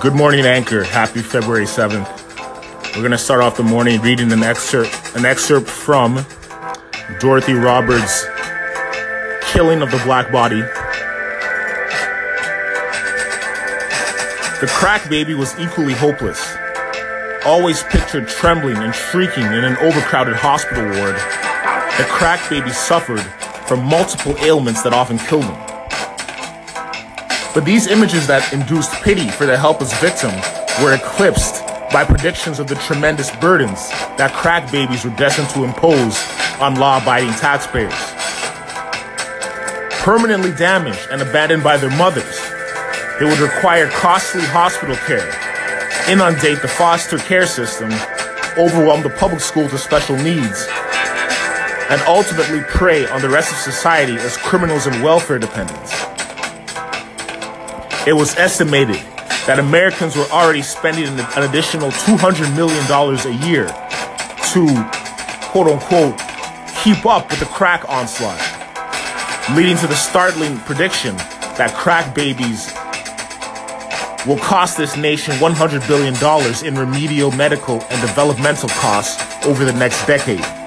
Good morning, Anchor. Happy February 7th. We're going to start off the morning reading an excerpt, an excerpt from Dorothy Roberts' Killing of the Black Body. The crack baby was equally hopeless. Always pictured trembling and shrieking in an overcrowded hospital ward, the crack baby suffered from multiple ailments that often killed him. But these images that induced pity for the helpless victim were eclipsed by predictions of the tremendous burdens that crack babies were destined to impose on law-abiding taxpayers. Permanently damaged and abandoned by their mothers, they would require costly hospital care, inundate the foster care system, overwhelm the public schools with special needs, and ultimately prey on the rest of society as criminals and welfare dependents. It was estimated that Americans were already spending an additional $200 million a year to, quote unquote, keep up with the crack onslaught, leading to the startling prediction that crack babies will cost this nation $100 billion in remedial medical and developmental costs over the next decade.